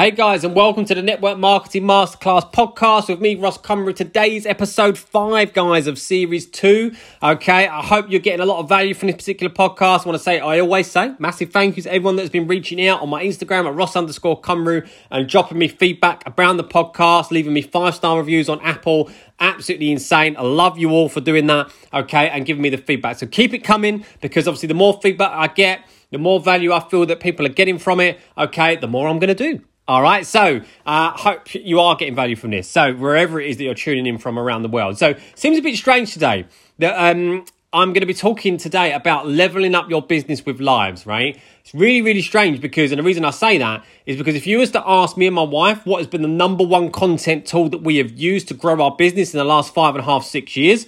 Hey guys, and welcome to the Network Marketing Masterclass podcast with me, Ross Cumru. Today's episode five, guys, of series two. Okay, I hope you're getting a lot of value from this particular podcast. I want to say, I always say, massive thank you to everyone that's been reaching out on my Instagram at Ross underscore Cumru and dropping me feedback around the podcast, leaving me five star reviews on Apple. Absolutely insane. I love you all for doing that. Okay, and giving me the feedback. So keep it coming because obviously the more feedback I get, the more value I feel that people are getting from it, okay, the more I'm going to do. All right, so uh, hope you are getting value from this. So wherever it is that you're tuning in from around the world. So seems a bit strange today that um, I'm going to be talking today about leveling up your business with lives. Right? It's really really strange because, and the reason I say that is because if you was to ask me and my wife what has been the number one content tool that we have used to grow our business in the last five and a half six years,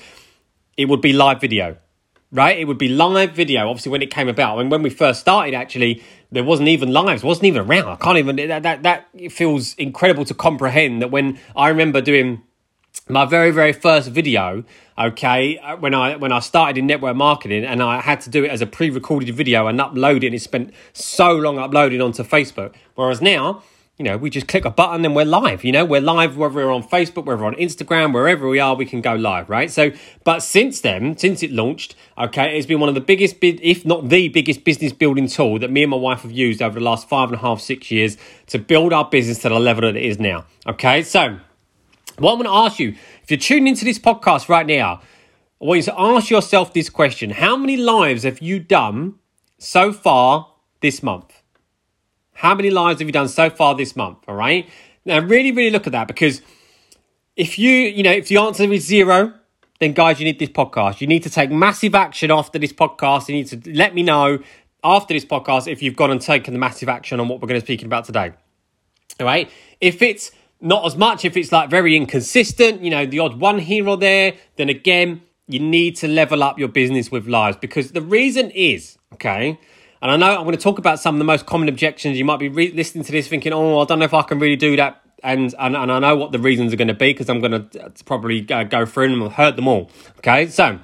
it would be live video right? It would be live video, obviously, when it came about. And when we first started, actually, there wasn't even lives, wasn't even around. I can't even, that, that, that feels incredible to comprehend that when I remember doing my very, very first video, okay, uh, when I, when I started in network marketing and I had to do it as a pre-recorded video and upload it and it spent so long uploading onto Facebook. Whereas now, you know, we just click a button and we're live. You know, we're live whether we're on Facebook, whether on Instagram, wherever we are, we can go live, right? So, but since then, since it launched, okay, it's been one of the biggest, if not the biggest business building tool that me and my wife have used over the last five and a half, six years to build our business to the level that it is now. Okay, so what I'm going to ask you, if you're tuning into this podcast right now, I want you to ask yourself this question How many lives have you done so far this month? How many lives have you done so far this month? All right. Now, really, really look at that because if you, you know, if the answer is zero, then guys, you need this podcast. You need to take massive action after this podcast. You need to let me know after this podcast if you've gone and taken the massive action on what we're going to be speaking about today. All right. If it's not as much, if it's like very inconsistent, you know, the odd one here or there, then again, you need to level up your business with lives because the reason is, okay, and I know I'm going to talk about some of the most common objections. You might be re- listening to this thinking, oh, I don't know if I can really do that. And, and, and I know what the reasons are going to be because I'm going to probably uh, go through them and heard them all. Okay, so,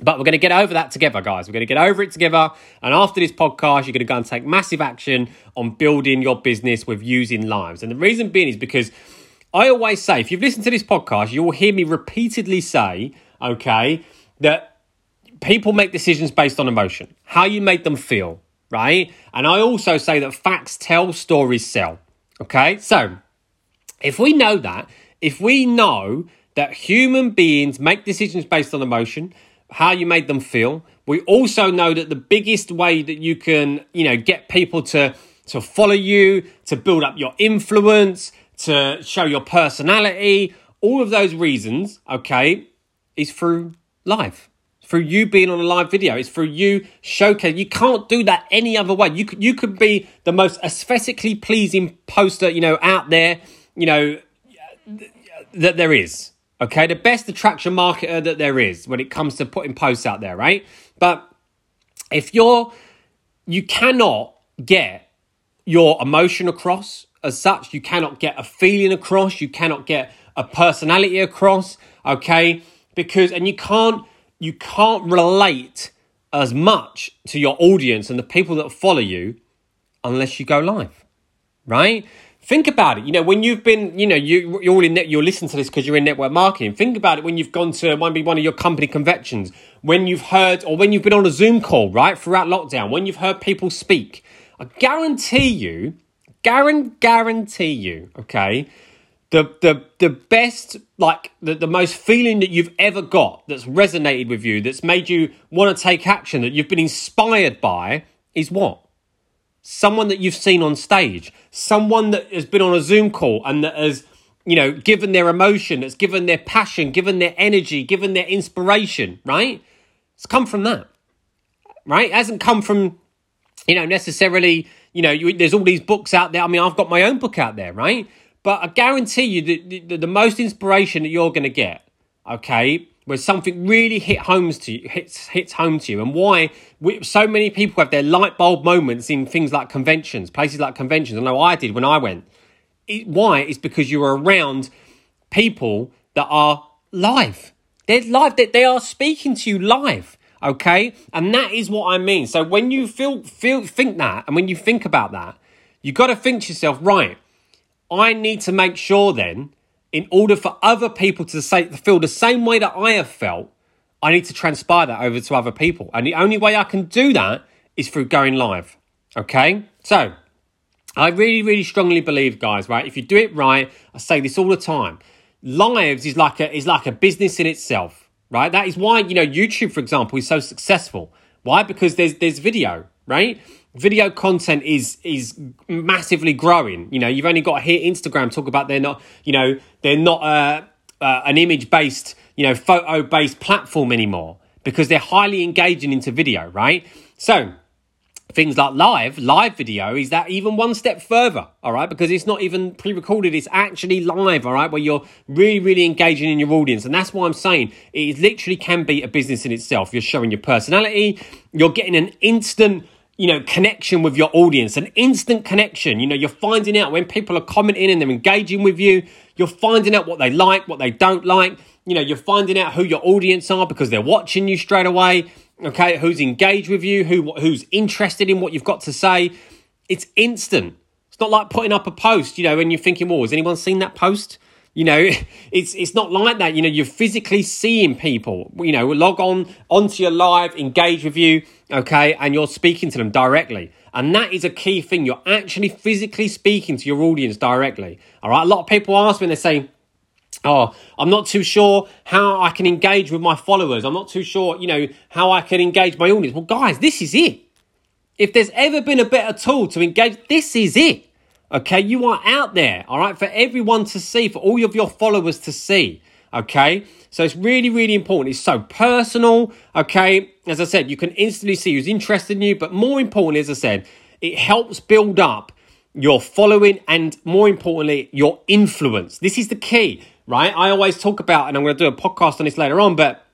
but we're going to get over that together, guys. We're going to get over it together. And after this podcast, you're going to go and take massive action on building your business with using lives. And the reason being is because I always say, if you've listened to this podcast, you will hear me repeatedly say, okay, that people make decisions based on emotion, how you make them feel, right? And I also say that facts tell, stories sell. Okay, so if we know that, if we know that human beings make decisions based on emotion, how you made them feel, we also know that the biggest way that you can, you know, get people to to follow you, to build up your influence, to show your personality, all of those reasons, okay, is through life through you being on a live video. It's through you showcase. You can't do that any other way. You could you could be the most aesthetically pleasing poster you know out there. You know that there is. Okay, the best attraction marketer that there is when it comes to putting posts out there, right? But if you're you cannot get your emotion across as such, you cannot get a feeling across, you cannot get a personality across, okay? Because and you can't you can't relate as much to your audience and the people that follow you unless you go live, right? Think about it. You know, when you've been, you know, you you're all in net, you're listening to this because you're in network marketing. Think about it when you've gone to maybe one of your company conventions, when you've heard or when you've been on a Zoom call, right, throughout lockdown, when you've heard people speak. I guarantee you, guarantee you, okay, the the the best like the, the most feeling that you've ever got that's resonated with you that's made you want to take action that you've been inspired by is what? Someone that you've seen on stage. Someone that has been on a zoom call and that has you know given their emotion that's given their passion given their energy given their inspiration right? It's come from that right? It hasn't come from you know necessarily you know you, there's all these books out there. I mean i've got my own book out there right but I guarantee you that the, the most inspiration that you're going to get, okay, where something really hit homes to you, hits hits home to you, and why we, so many people have their light bulb moments in things like conventions, places like conventions. I know I did when I went. It, why is because you are around people that are live. They're live. They, they are speaking to you live. Okay, and that is what I mean. So when you feel feel think that, and when you think about that, you got to think to yourself, right? I need to make sure then, in order for other people to say, feel the same way that I have felt, I need to transpire that over to other people. And the only way I can do that is through going live. Okay? So, I really, really strongly believe, guys, right? If you do it right, I say this all the time. Lives is like a is like a business in itself, right? That is why, you know, YouTube, for example, is so successful. Why? Because there's there's video, right? Video content is is massively growing. You know, you've only got to hear Instagram talk about they're not, you know, they're not uh, uh, an image based, you know, photo based platform anymore because they're highly engaging into video, right? So things like live, live video is that even one step further, all right? Because it's not even pre recorded, it's actually live, all right? Where you're really, really engaging in your audience. And that's why I'm saying it literally can be a business in itself. You're showing your personality, you're getting an instant you know, connection with your audience, an instant connection. You know, you're finding out when people are commenting and they're engaging with you, you're finding out what they like, what they don't like. You know, you're finding out who your audience are because they're watching you straight away okay, who's engaged with you, who who's interested in what you've got to say. It's instant. It's not like putting up a post, you know, and you're thinking, well, has anyone seen that post? You know, it's it's not like that. You know, you're physically seeing people. You know, log on onto your live, engage with you, okay, and you're speaking to them directly. And that is a key thing. You're actually physically speaking to your audience directly. All right. A lot of people ask me, they say, oh, I'm not too sure how I can engage with my followers. I'm not too sure, you know, how I can engage my audience. Well, guys, this is it. If there's ever been a better tool to engage, this is it. Okay, you are out there, all right, for everyone to see, for all of your followers to see. Okay, so it's really, really important. It's so personal. Okay, as I said, you can instantly see who's interested in you, but more importantly, as I said, it helps build up your following and more importantly, your influence. This is the key right? I always talk about, and I'm going to do a podcast on this later on, but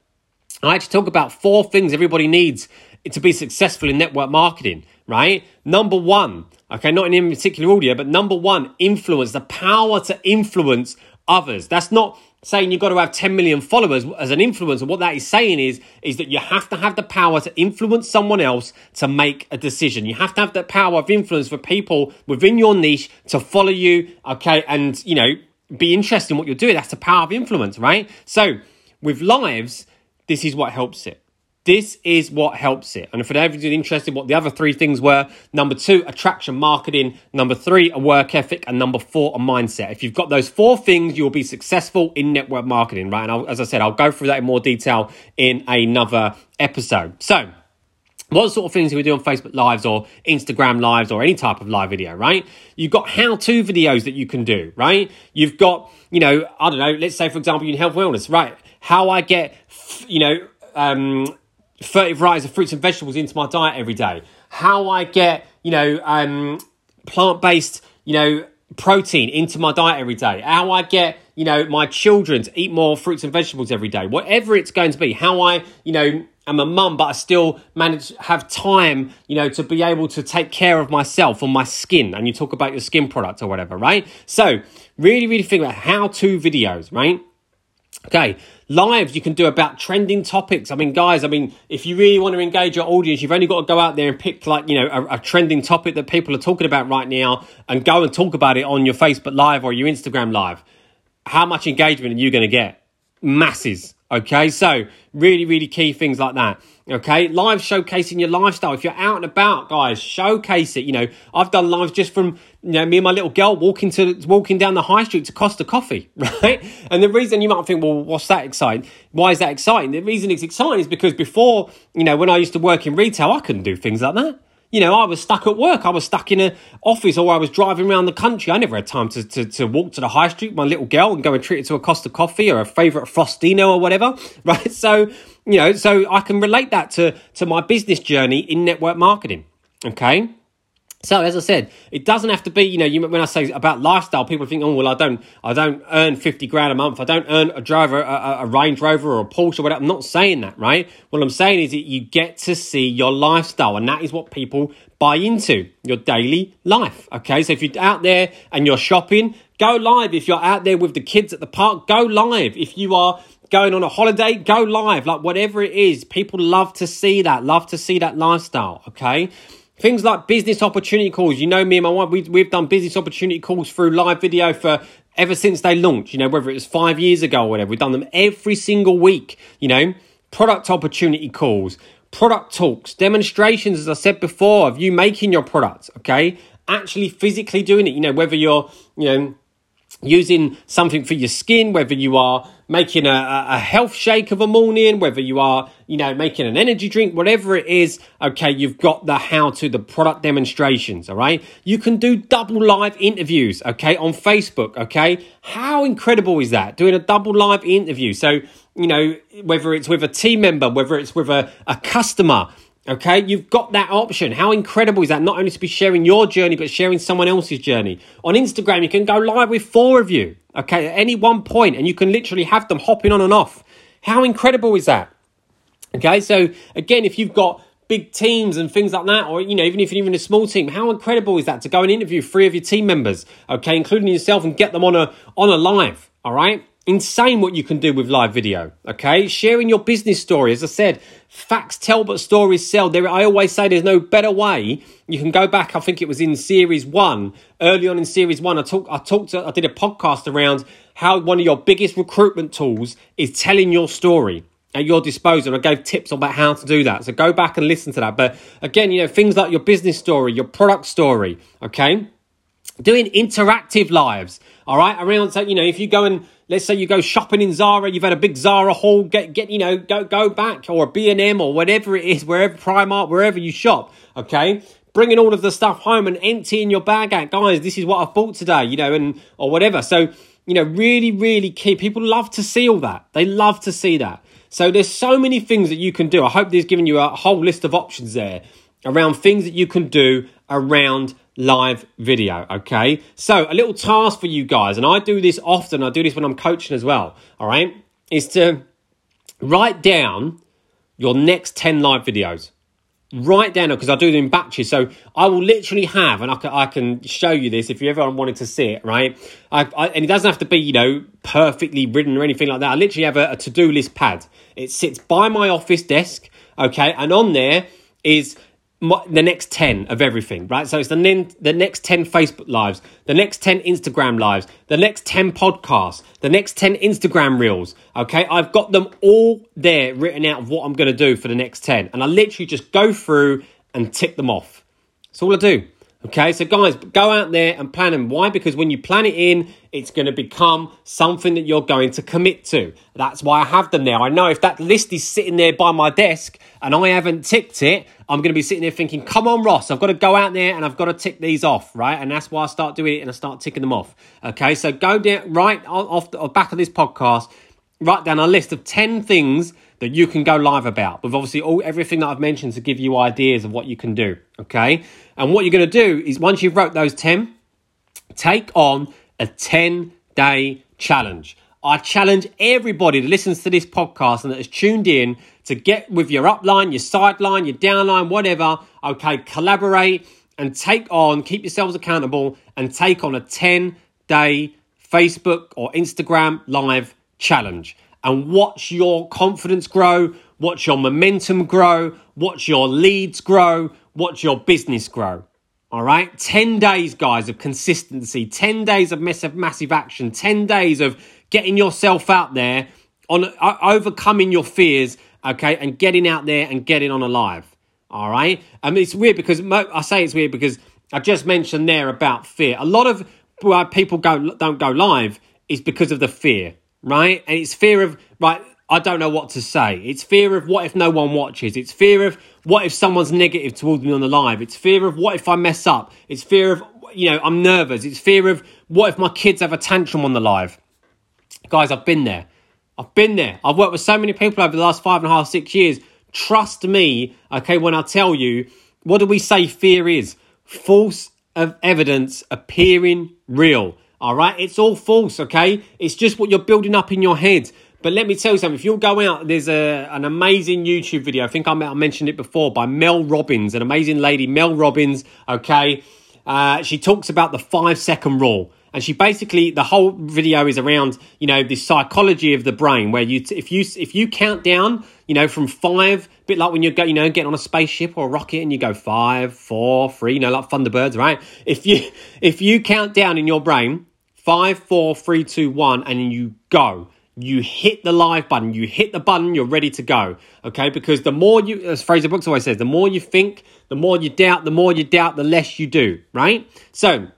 I actually talk about four things everybody needs to be successful in network marketing, right? Number one, okay, not in any particular audio, but number one, influence, the power to influence others. That's not saying you've got to have 10 million followers as an influencer. What that is saying is, is that you have to have the power to influence someone else to make a decision. You have to have the power of influence for people within your niche to follow you, okay, and, you know, be interested in what you're doing. That's the power of influence, right? So with lives, this is what helps it. This is what helps it. And for everyone interested, what the other three things were number two, attraction marketing. Number three, a work ethic. And number four, a mindset. If you've got those four things, you'll be successful in network marketing, right? And I'll, as I said, I'll go through that in more detail in another episode. So, what sort of things do we do on Facebook Lives or Instagram Lives or any type of live video, right? You've got how to videos that you can do, right? You've got, you know, I don't know, let's say, for example, you in health wellness, right? How I get, you know, um, 30 varieties of fruits and vegetables into my diet every day. How I get, you know, um, plant based, you know, protein into my diet every day. How I get, you know, my children to eat more fruits and vegetables every day. Whatever it's going to be. How I, you know, I'm a mum, but I still manage have time, you know, to be able to take care of myself or my skin. And you talk about your skin product or whatever, right? So really, really think about how to videos, right? Okay, lives you can do about trending topics. I mean, guys, I mean, if you really want to engage your audience, you've only got to go out there and pick like, you know, a, a, trending topic that people are talking about right now and go and talk about it on your Facebook Live or your Instagram Live. How much engagement are you going to get? Masses. Okay, so really, really key things like that. Okay, live showcasing your lifestyle. If you're out and about, guys, showcase it. You know, I've done lives just from you know me and my little girl walking to walking down the high street to Costa Coffee, right? And the reason you might think, well, what's that exciting? Why is that exciting? The reason it's exciting is because before, you know, when I used to work in retail, I couldn't do things like that. You know, I was stuck at work. I was stuck in an office or I was driving around the country. I never had time to, to, to walk to the high street, with my little girl, and go and treat her to a Costa coffee or a favourite Frostino or whatever, right? So, you know, so I can relate that to, to my business journey in network marketing, okay? So as I said, it doesn't have to be. You know, you, when I say about lifestyle, people think, "Oh, well, I don't, I don't earn fifty grand a month. I don't earn a driver, a, a Range Rover or a Porsche or whatever." I'm not saying that, right? What I'm saying is that you get to see your lifestyle, and that is what people buy into your daily life. Okay, so if you're out there and you're shopping, go live. If you're out there with the kids at the park, go live. If you are going on a holiday, go live. Like whatever it is, people love to see that, love to see that lifestyle. Okay. Things like business opportunity calls. You know, me and my wife, we, we've done business opportunity calls through live video for ever since they launched, you know, whether it was five years ago or whatever. We've done them every single week, you know, product opportunity calls, product talks, demonstrations, as I said before, of you making your product, okay? Actually physically doing it, you know, whether you're, you know, using something for your skin, whether you are making a, a health shake of a morning, whether you are, you know, making an energy drink, whatever it is, okay, you've got the how to, the product demonstrations, all right? You can do double live interviews, okay, on Facebook, okay? How incredible is that? Doing a double live interview. So, you know, whether it's with a team member, whether it's with a, a customer, Okay, you've got that option. How incredible is that? Not only to be sharing your journey, but sharing someone else's journey. On Instagram, you can go live with four of you, okay, at any one point, and you can literally have them hopping on and off. How incredible is that? Okay, so again, if you've got big teams and things like that, or you know, even if you're even a small team, how incredible is that to go and interview three of your team members, okay, including yourself, and get them on a on a live, all right? Insane what you can do with live video okay sharing your business story as i said facts tell but stories sell there i always say there's no better way you can go back i think it was in series one early on in series one i talked i talked i did a podcast around how one of your biggest recruitment tools is telling your story at your disposal. I gave tips about how to do that. So go back and listen to that. But again, you know, things like your business story, your product story, okay? Doing interactive lives, all right? Around, so, you know, if you go and Let's say you go shopping in Zara, you've had a big Zara haul, get get you know, go go back or a B&M or whatever it is, wherever Primark, wherever you shop, okay? Bringing all of the stuff home and emptying your bag out, guys. This is what I bought today, you know, and or whatever. So you know, really, really key. People love to see all that. They love to see that. So there's so many things that you can do. I hope there's given you a whole list of options there around things that you can do around live video. Okay. So, a little task for you guys, and I do this often, I do this when I'm coaching as well. All right. Is to write down your next 10 live videos. Write down because I do them in batches. So I will literally have, and I can, I can show you this if you ever wanted to see it, right? I, I, and it doesn't have to be, you know, perfectly written or anything like that. I literally have a, a to do list pad. It sits by my office desk, okay, and on there is the next 10 of everything, right? So it's the, the next 10 Facebook lives, the next 10 Instagram lives, the next 10 podcasts, the next 10 Instagram reels. Okay. I've got them all there written out of what I'm going to do for the next 10. And I literally just go through and tick them off. That's all I do. Okay, so guys, go out there and plan them. Why? Because when you plan it in, it's going to become something that you're going to commit to. That's why I have them there. I know if that list is sitting there by my desk and I haven't ticked it, I'm going to be sitting there thinking, come on, Ross, I've got to go out there and I've got to tick these off, right? And that's why I start doing it and I start ticking them off. Okay, so go down right off the back of this podcast, write down a list of 10 things that you can go live about with obviously all everything that I've mentioned to give you ideas of what you can do. Okay. And what you're going to do is once you've wrote those 10, take on a 10 day challenge. I challenge everybody that listens to this podcast and that is tuned in to get with your upline, your sideline, your downline, whatever. Okay, collaborate and take on, keep yourselves accountable and take on a 10 day Facebook or Instagram live challenge and watch your confidence grow, watch your momentum grow, watch your leads grow, watch your business grow. All right, 10 days, guys, of consistency, 10 days of massive, massive action, 10 days of getting yourself out there, on uh, overcoming your fears, okay, and getting out there and getting on a live. All right, I mean, it's weird because I say it's weird because I just mentioned there about fear. A lot of why people go don't go live is because of the fear right? And it's fear of, right, I don't know what to say. It's fear of what if no one watches. It's fear of what if someone's negative towards me on the live. It's fear of what if I mess up. It's fear of, you know, I'm nervous. It's fear of what if my kids have a tantrum on the live. Guys, I've been there. I've been there. I've worked with so many people over the last five and a half, six years. Trust me, okay, when I tell you, what do we say fear is? False of evidence appearing real. All right, it's all false, okay? It's just what you're building up in your head. But let me tell you something. If you'll go out, there's a an amazing YouTube video. I think I mentioned it before by Mel Robbins, an amazing lady, Mel Robbins. Okay, uh, she talks about the five second rule, and she basically the whole video is around you know the psychology of the brain where you if you if you count down you know from five a bit like when you go you know getting on a spaceship or a rocket and you go five four three you know like thunderbirds right if you if you count down in your brain five four three two one and you go you hit the live button, you hit the button, you're ready to go. Okay, because the more you, as Fraser Brooks always says, the more you think, the more you doubt, the more you doubt, the less you do, right? So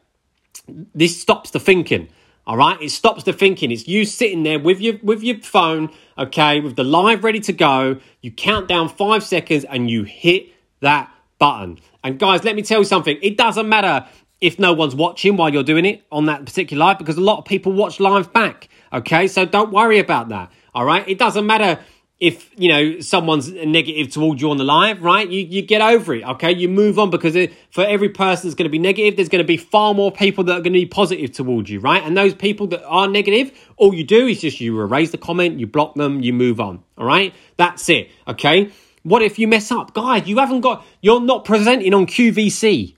this stops the thinking. All right, it stops the thinking. It's you sitting there with your with your phone, okay, with the live ready to go. You count down five seconds and you hit that button. And guys, let me tell you something. It doesn't matter if no one's watching while you're doing it on that particular live because a lot of people watch live back. Okay, so don't worry about that. All right, it doesn't matter if you know someone's negative towards you on the live, right? You you get over it, okay? You move on because it, for every person that's going to be negative, there's going to be far more people that are going to be positive towards you, right? And those people that are negative, all you do is just you erase the comment, you block them, you move on. All right, that's it, okay? What if you mess up, guys? You haven't got, you're not presenting on QVC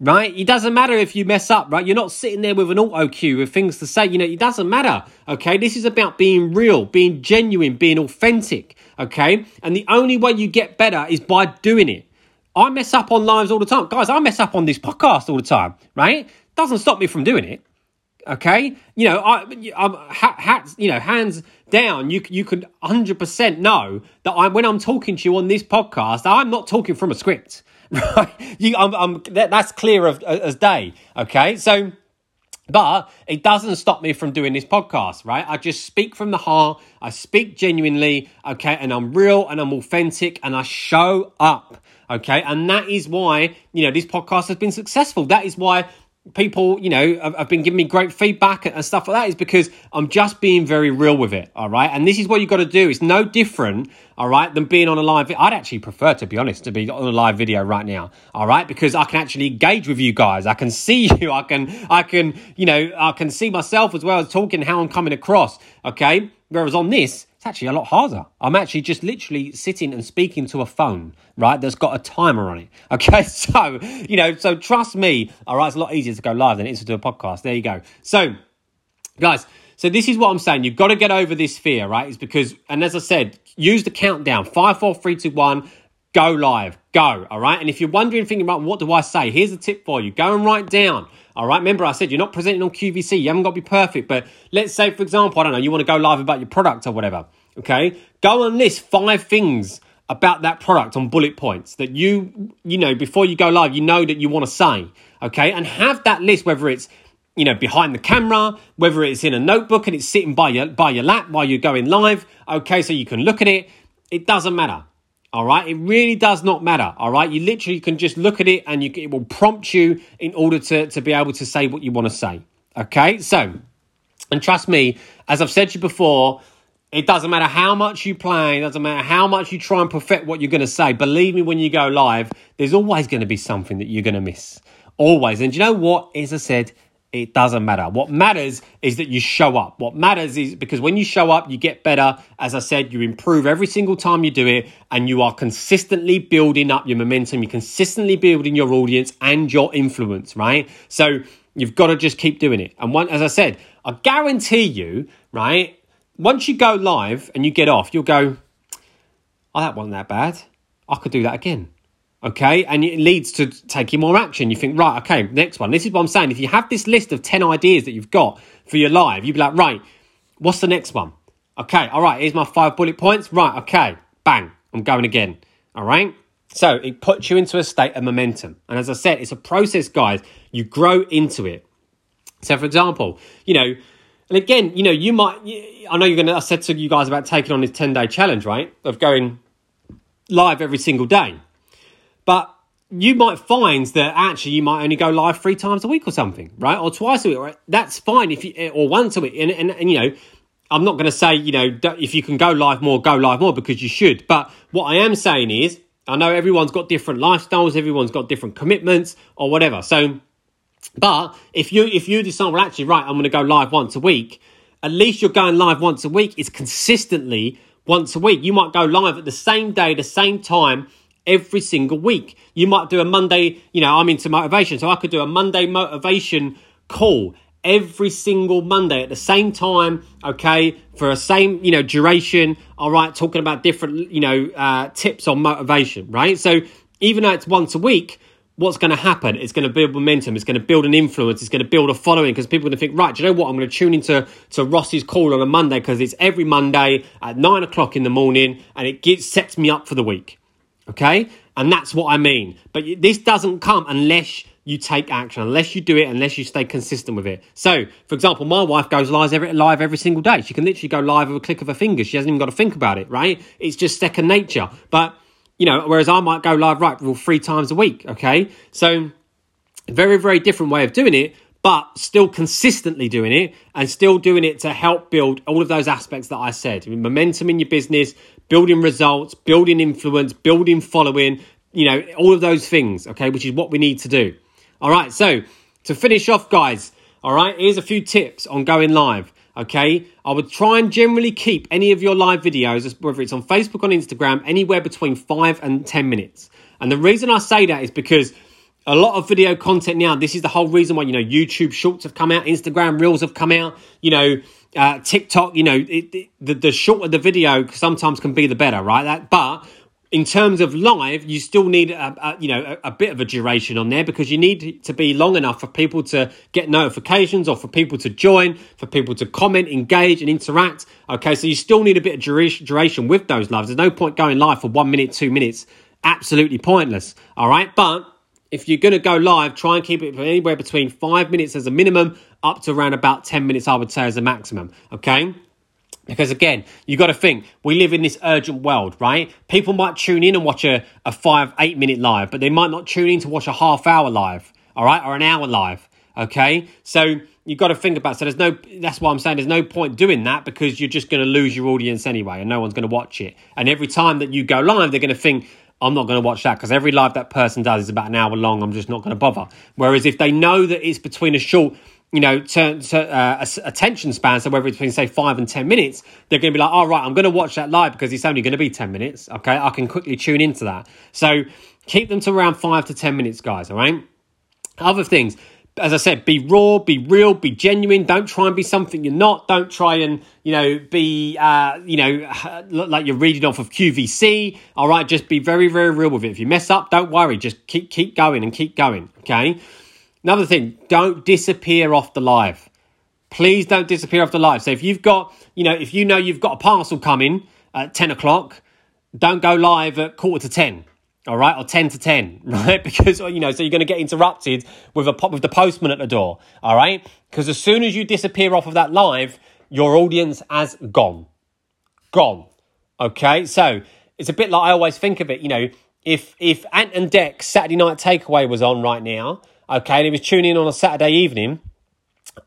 right? It doesn't matter if you mess up, right? You're not sitting there with an auto cue with things to say. You know, it doesn't matter, okay? This is about being real, being genuine, being authentic, okay? And the only way you get better is by doing it. I mess up on lives all the time. Guys, I mess up on this podcast all the time, right? Doesn't stop me from doing it. Okay, you know, I, I'm hats, you know, hands down. You you hundred percent know that I when I'm talking to you on this podcast, I'm not talking from a script right? You, I'm, I'm, that, that's clear of, as day. Okay, so. But it doesn't stop me from doing this podcast, right? I just speak from the heart. I speak genuinely, okay? And I'm real and I'm authentic and I show up, okay? And that is why, you know, this podcast has been successful. That is why people, you know, have, have, been giving me great feedback and stuff like that is because I'm just being very real with it. All right. And this is what you've got to do. It's no different, all right, than being on a live. I'd actually prefer, to be honest, to be on a live video right now. All right. Because I can actually engage with you guys. I can see you. I can, I can, you know, I can see myself as well as talking how I'm coming across. Okay. Whereas on this, it's actually a lot harder. I'm actually just literally sitting and speaking to a phone, right? That's got a timer on it. Okay, so you know, so trust me. All right, it's a lot easier to go live than it is to do a podcast. There you go. So, guys. So this is what I'm saying. You've got to get over this fear, right? It's because, and as I said, use the countdown: five, four, three, two, one. Go live. Go. All right. And if you're wondering, thinking about what do I say, here's a tip for you. Go and write down all right. Remember, I said you're not presenting on QVC. You haven't got to be perfect. But let's say, for example, I don't know, you want to go live about your product or whatever. Okay. Go and list five things about that product on bullet points that you, you know, before you go live, you know that you want to say. Okay. And have that list, whether it's, you know, behind the camera, whether it's in a notebook and it's sitting by your, by your lap while you're going live. Okay. So you can look at it. It doesn't matter. All right, it really does not matter. All right, you literally can just look at it and you, it will prompt you in order to, to be able to say what you want to say. Okay, so, and trust me, as I've said to you before, it doesn't matter how much you plan, it doesn't matter how much you try and perfect what you're going to say. Believe me, when you go live, there's always going to be something that you're going to miss. Always. And you know what? As I said, it doesn't matter. What matters is that you show up. What matters is because when you show up, you get better. As I said, you improve every single time you do it, and you are consistently building up your momentum. You're consistently building your audience and your influence, right? So you've got to just keep doing it. And one, as I said, I guarantee you, right? Once you go live and you get off, you'll go, oh, that wasn't that bad. I could do that again okay? And it leads to taking more action. You think right okay next one. This is what i'm saying. If you have this list of 10 ideas that you've got for your live you'd be like right what's the next one? Okay all right here's my five bullet points. Right okay bang i'm going again all right? So it puts you into a state of momentum. And as i said it's a process guys. You grow into it. So for example you know and again you know you might i know you're gonna i said to you guys about taking on this 10 day challenge right? Of going live every single day but you might find that actually you might only go live three times a week or something, right? Or twice a week, right? That's fine if you, or once a week. And, and, and you know, I'm not going to say, you know, if you can go live more, go live more because you should. But what I am saying is, I know everyone's got different lifestyles, everyone's got different commitments or whatever. So, but if you, if you decide, well, actually, right, I'm going to go live once a week, at least you're going live once a week. It's consistently once a week. You might go live at the same day, the same time every single week. You might do a Monday, you know, I'm into motivation, so I could do a Monday motivation call every single Monday at the same time, okay, for a same, you know, duration, all right, talking about different, you know, uh, tips on motivation, right? So even though it's once a week, what's going to happen? It's going to build momentum. It's going to build an influence. It's going to build a following because people are going to think, right, do you know what? I'm going to tune into to Ross's call on a Monday because it's every Monday at nine o'clock in the morning and it gets, sets me up for the week. Okay? And that's what I mean. But this doesn't come unless you take action, unless you do it, unless you stay consistent with it. So, for example, my wife goes live every, live every single day. She can literally go live with a click of her finger. She hasn't even got to think about it, right? It's just second nature. But, you know, whereas I might go live, right, well, three times a week, okay? So, very, very different way of doing it, but still consistently doing it and still doing it to help build all of those aspects that I said momentum in your business, building results, building influence, building following, you know, all of those things, okay, which is what we need to do. All right, so to finish off, guys, all right, here's a few tips on going live. Okay, I would try and generally keep any of your live videos, whether it's on Facebook or on Instagram, anywhere between five and 10 minutes. And the reason I say that is because a lot of video content now, this is the whole reason why, you know, YouTube shorts have come out, Instagram reels have come out, you know, uh, TikTok, you know, it, it, the, the shorter the video sometimes can be the better, right? That, but in terms of live, you still need a, a you know a, a, bit of a duration on there because you need to be long enough for people to get notifications or for people to join, for people to comment, engage, and interact. Okay, so you still need a bit of duration with those lives. There's no point going live for one minute, two minutes. Absolutely pointless. All right, but if you're going to go live, try and keep it anywhere between five minutes as a minimum up to around about 10 minutes, I would say, as a maximum. Okay. Because again, you got to think, we live in this urgent world, right? People might tune in and watch a, a five, eight minute live, but they might not tune in to watch a half hour live, all right, or an hour live, okay? So you've got to think about, so there's no, that's why I'm saying there's no point doing that because you're just going to lose your audience anyway and no one's going to watch it. And every time that you go live, they're going to think, I'm not going to watch that because every live that person does is about an hour long. I'm just not going to bother. Whereas if they know that it's between a short, you know, turn to, uh, attention span, so whether it's between say five and ten minutes, they're going to be like, "All oh, right, I'm going to watch that live because it's only going to be ten minutes." Okay, I can quickly tune into that. So keep them to around five to ten minutes, guys. All right. Other things, as I said, be raw, be real, be genuine. Don't try and be something you're not. Don't try and you know be uh, you know look like you're reading off of QVC. All right, just be very very real with it. If you mess up, don't worry. Just keep keep going and keep going. Okay. Another thing, don't disappear off the live. Please don't disappear off the live. So if you've got, you know, if you know you've got a parcel coming at 10 o'clock, don't go live at quarter to 10 all right, or 10 to 10, right? Because, you know, so you're going to get interrupted with a pop with the postman at the door, all right? Because as soon as you disappear off of that live, your audience has gone. Gone. Okay? So it's a bit like I always think of it, you know, if if Ant and Dec's Saturday Night Takeaway was on right now, okay, and he was tuning in on a Saturday evening,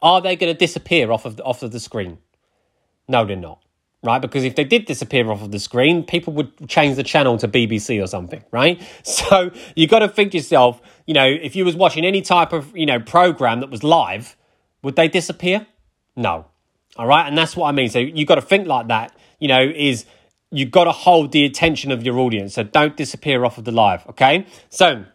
are they going to disappear off of the, off of the screen? No, they're not. Right, because if they did disappear off of the screen, people would change the channel to BBC or something, right? So you got to think yourself, you know, if you was watching any type of you know program that was live, would they disappear? No. All right, and that's what I mean. So you got to think like that. You know, is you got to hold the attention of your audience. So don't disappear off of the live. Okay. So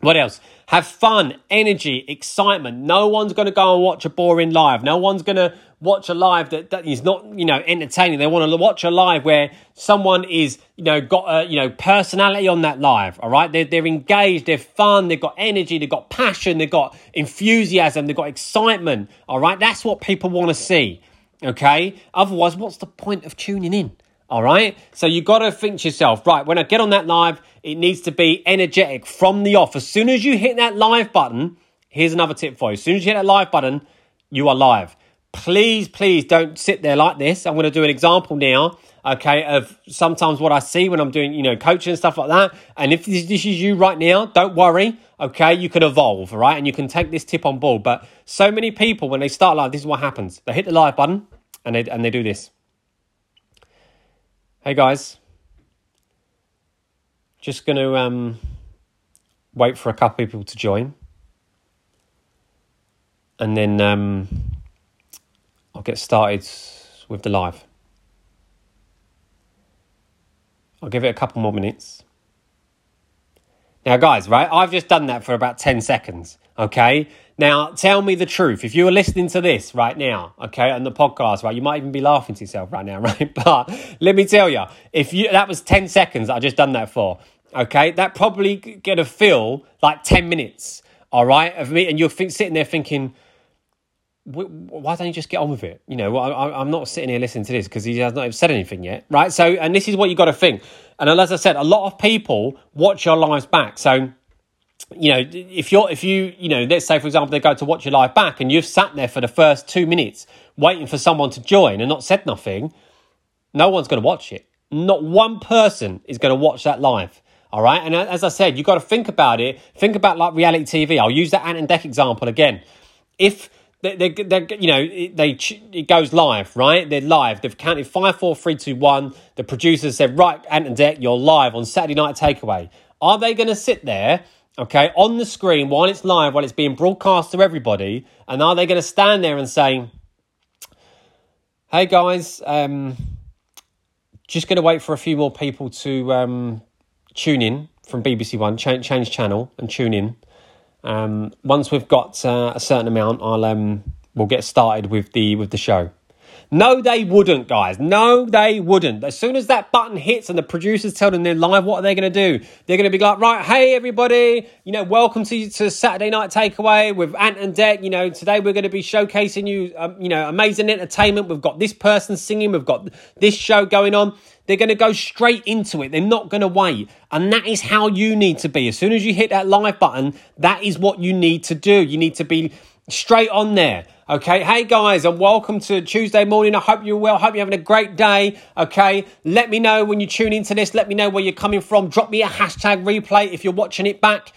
what else? Have fun, energy, excitement. No one's going to go and watch a boring live. No one's going to watch a live that, that is not, you know, entertaining. They want to watch a live where someone is, you know, got a, you know, personality on that live. All right. They're, they're engaged. They're fun. They've got energy. They've got passion. They've got enthusiasm. They've got excitement. All right. That's what people want to see. Okay. Otherwise, what's the point of tuning in? All right. So you got to think to yourself, right, when I get on that live, it needs to be energetic from the off. As soon as you hit that live button, here's another tip for you. As soon as you hit that live button, you are live. Please, please don't sit there like this. I'm going to do an example now, okay, of sometimes what I see when I'm doing, you know, coaching and stuff like that. And if this, is you right now, don't worry, okay, you can evolve, right, and you can take this tip on board. But so many people, when they start live, this is what happens. They hit the live button and they, and they do this. Hey guys, just going to um, wait for a couple people to join, and then um, I'll get started with the live. I'll give it a couple more minutes. Now, guys, right, I've just done that for about 10 seconds, okay? Now, tell me the truth. If you were listening to this right now, okay, on the podcast, right, you might even be laughing to yourself right now, right? But let me tell you, if you that was 10 seconds I just done that for, okay, that probably gonna feel like 10 minutes, all right, of me, and you're sitting there thinking, why don't you just get on with it? You know, I, am not sitting here listening to this because he has not said anything yet, right? So, and this is what you got to think. And as I said, a lot of people watch your lives back. So, you know, if you're, if you, you know, let's say for example, they go to watch your live back and you've sat there for the first two minutes waiting for someone to join and not said nothing, no one's going to watch it. Not one person is going to watch that live. All right. And as I said, you've got to think about it. Think about like reality TV. I'll use that Ant and Dec example again. If they, they, they, you know, they it goes live, right? They're live. They've counted five, four, three, two, one. The producers said, right, Ant and Dec, you're live on Saturday Night Takeaway. Are they going to sit there okay, on the screen while it's live, while it's being broadcast to everybody? And are they going to stand there and say, hey guys, um, just going to wait for a few more people to um, tune in from BBC One, change, change channel and tune in. Um, once we've got uh, a certain amount, I'll um, we'll get started with the with the show. No, they wouldn't, guys. No, they wouldn't. As soon as that button hits and the producers tell them they're live, what are they going to do? They're going to be like, right, hey, everybody, you know, welcome to, to Saturday Night Takeaway with Ant and Dec. You know, today we're going to be showcasing you, um, you know, amazing entertainment. We've got this person singing, we've got this show going on. They're going to go straight into it. They're not going to wait. And that is how you need to be. As soon as you hit that live button, that is what you need to do. You need to be straight on there. Okay, hey guys, and welcome to Tuesday morning. I hope you're well. Hope you're having a great day. Okay, let me know when you tune into this. Let me know where you're coming from. Drop me a hashtag replay if you're watching it back.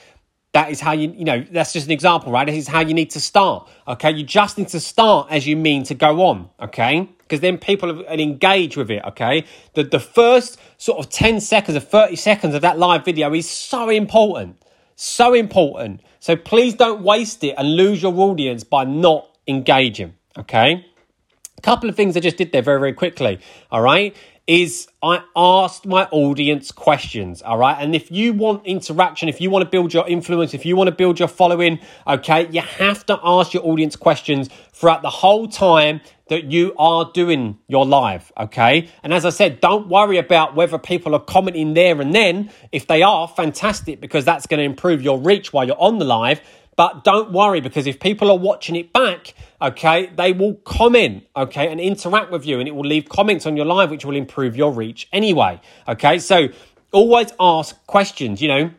That is how you, you know, that's just an example, right? This is how you need to start. Okay, you just need to start as you mean to go on. Okay, because then people engage with it. Okay, the the first sort of ten seconds or thirty seconds of that live video is so important, so important. So please don't waste it and lose your audience by not engaging. Okay. A couple of things I just did there very, very quickly. All right. Is I asked my audience questions. All right. And if you want interaction, if you want to build your influence, if you want to build your following, okay, you have to ask your audience questions throughout the whole time that you are doing your live, okay? And as I said, don't worry about whether people are commenting there and then. If they are, fantastic, because that's going to improve your reach while you're on the live. But don't worry because if people are watching it back, okay, they will comment, okay, and interact with you and it will leave comments on your live, which will improve your reach anyway, okay? So always ask questions, you know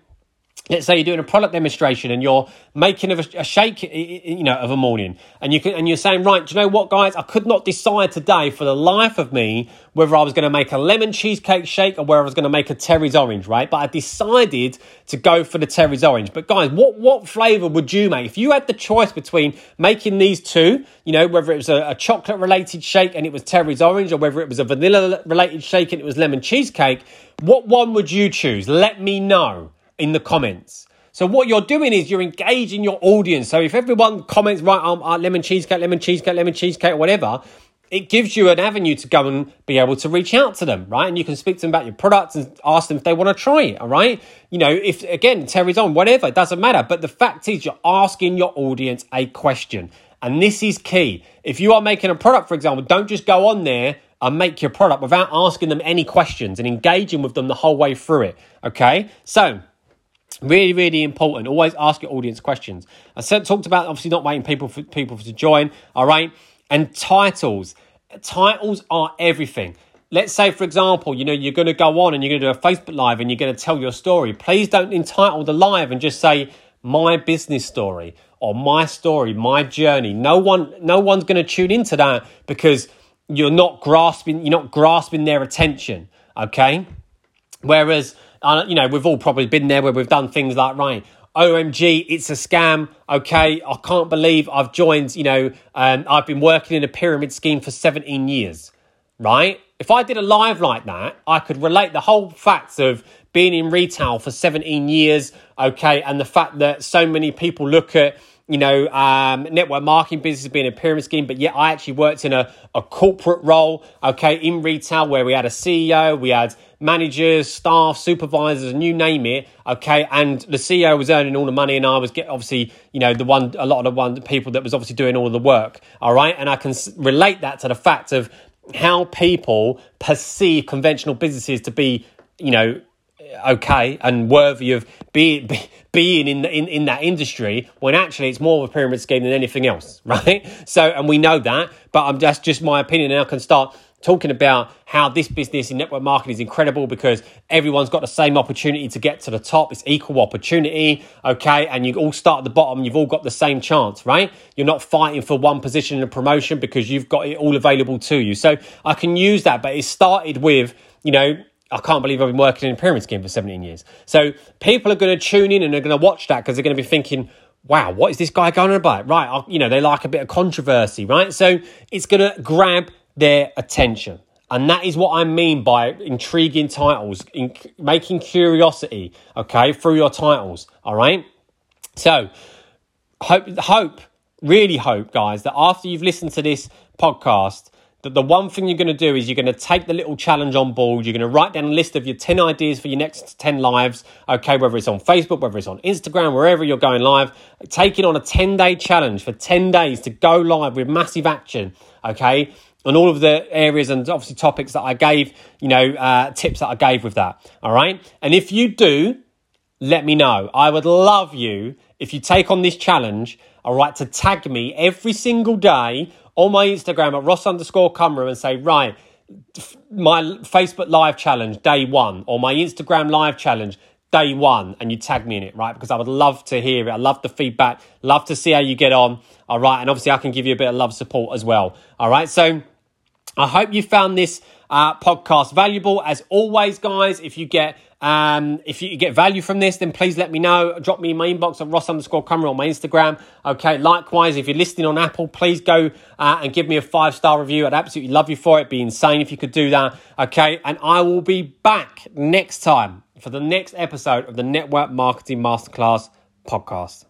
let's say you're doing a product demonstration and you're making a, a, shake you know of a morning. And you can and you're saying right do you know what guys? I could not decide today for the life of me whether i was going to make a lemon cheesecake shake or whether i was going to make a terry's orange right? But i decided to go for the terry's orange. But guys what what flavor would you make? If you had the choice between making these two you know whether it was a, a chocolate related shake and it was terry's orange or whether it was a vanilla related shake and it was lemon cheesecake what one would you choose? Let me know in the comments. So what you're doing is you're engaging your audience. So if everyone comments, right, um, uh, lemon cheesecake, lemon cheesecake, lemon cheesecake, whatever, it gives you an avenue to go and be able to reach out to them, right? And you can speak to them about your products and ask them if they want to try it, all right? You know, if again, Terry's on, whatever, it doesn't matter. But the fact is, you're asking your audience a question. And this is key. If you are making a product, for example, don't just go on there and make your product without asking them any questions and engaging with them the whole way through it, okay? So, Really, really important. Always ask your audience questions. I said, talked about obviously not waiting people for people to join. All right, and titles. Titles are everything. Let's say, for example, you know you're going to go on and you're going to do a Facebook live and you're going to tell your story. Please don't entitle the live and just say my business story or my story, my journey. No one, no one's going to tune into that because you're not grasping, you're not grasping their attention. Okay, whereas uh, you know, we've all probably been there where we've done things like, right, OMG, it's a scam. Okay, I can't believe I've joined, you know, um, I've been working in a pyramid scheme for 17 years, right? If I did a live like that, I could relate the whole facts of being in retail for 17 years, okay, and the fact that so many people look at you know, um, network marketing business being a pyramid scheme, but yet I actually worked in a, a corporate role, okay, in retail where we had a CEO, we had managers, staff, supervisors, and you name it, okay, and the CEO was earning all the money and I was get obviously, you know, the one, a lot of the one the people that was obviously doing all the work, all right, and I can relate that to the fact of how people perceive conventional businesses to be, you know, okay and worthy of being being in, in in that industry when actually it's more of a pyramid scheme than anything else right? So and we know that but i'm that's just my opinion. And i can start talking about how this business in network marketing is incredible because everyone's got the same opportunity to get to the top. It's equal opportunity okay? And you all start at the bottom you've all got the same chance right? You're not fighting for one position in a promotion because you've got it all available to you. So i can use that but it started with you know I can't believe I've been working in a pyramid scheme for 17 years. So people are going to tune in and they're going to watch that because they're going to be thinking, wow, what is this guy going on about? Right, I'll, you know, they like a bit of controversy, right? So it's going to grab their attention. And that is what I mean by intriguing titles, in, making curiosity, okay, through your titles, all right? So, hope, hope, really hope, guys, that after you've listened to this podcast, that the one thing you're going to do is you're going to take the little challenge on board. You're going to write down a list of your 10 ideas for your next 10 lives, okay, whether it's on Facebook, whether it's on Instagram, wherever you're going live. Take it on a 10 day challenge for 10 days to go live with massive action, okay, And all of the areas and obviously topics that I gave, you know, uh, tips that I gave with that, all right? And if you do, let me know. I would love you if you take on this challenge, all right, to tag me every single day on my Instagram at Ross underscore Cummer and say, right, my Facebook live challenge day one or my Instagram live challenge day one and you tag me in it, right? Because I would love to hear it. I love the feedback, love to see how you get on. All right. And obviously I can give you a bit of love support as well. All right. So I hope you found this uh, podcast valuable. As always, guys, if you get um, if you get value from this, then please let me know. Drop me in my inbox at Ross underscore Cummer on my Instagram. Okay. Likewise, if you're listening on Apple, please go uh, and give me a five star review. I'd absolutely love you for it. It'd be insane if you could do that. Okay. And I will be back next time for the next episode of the Network Marketing Masterclass podcast.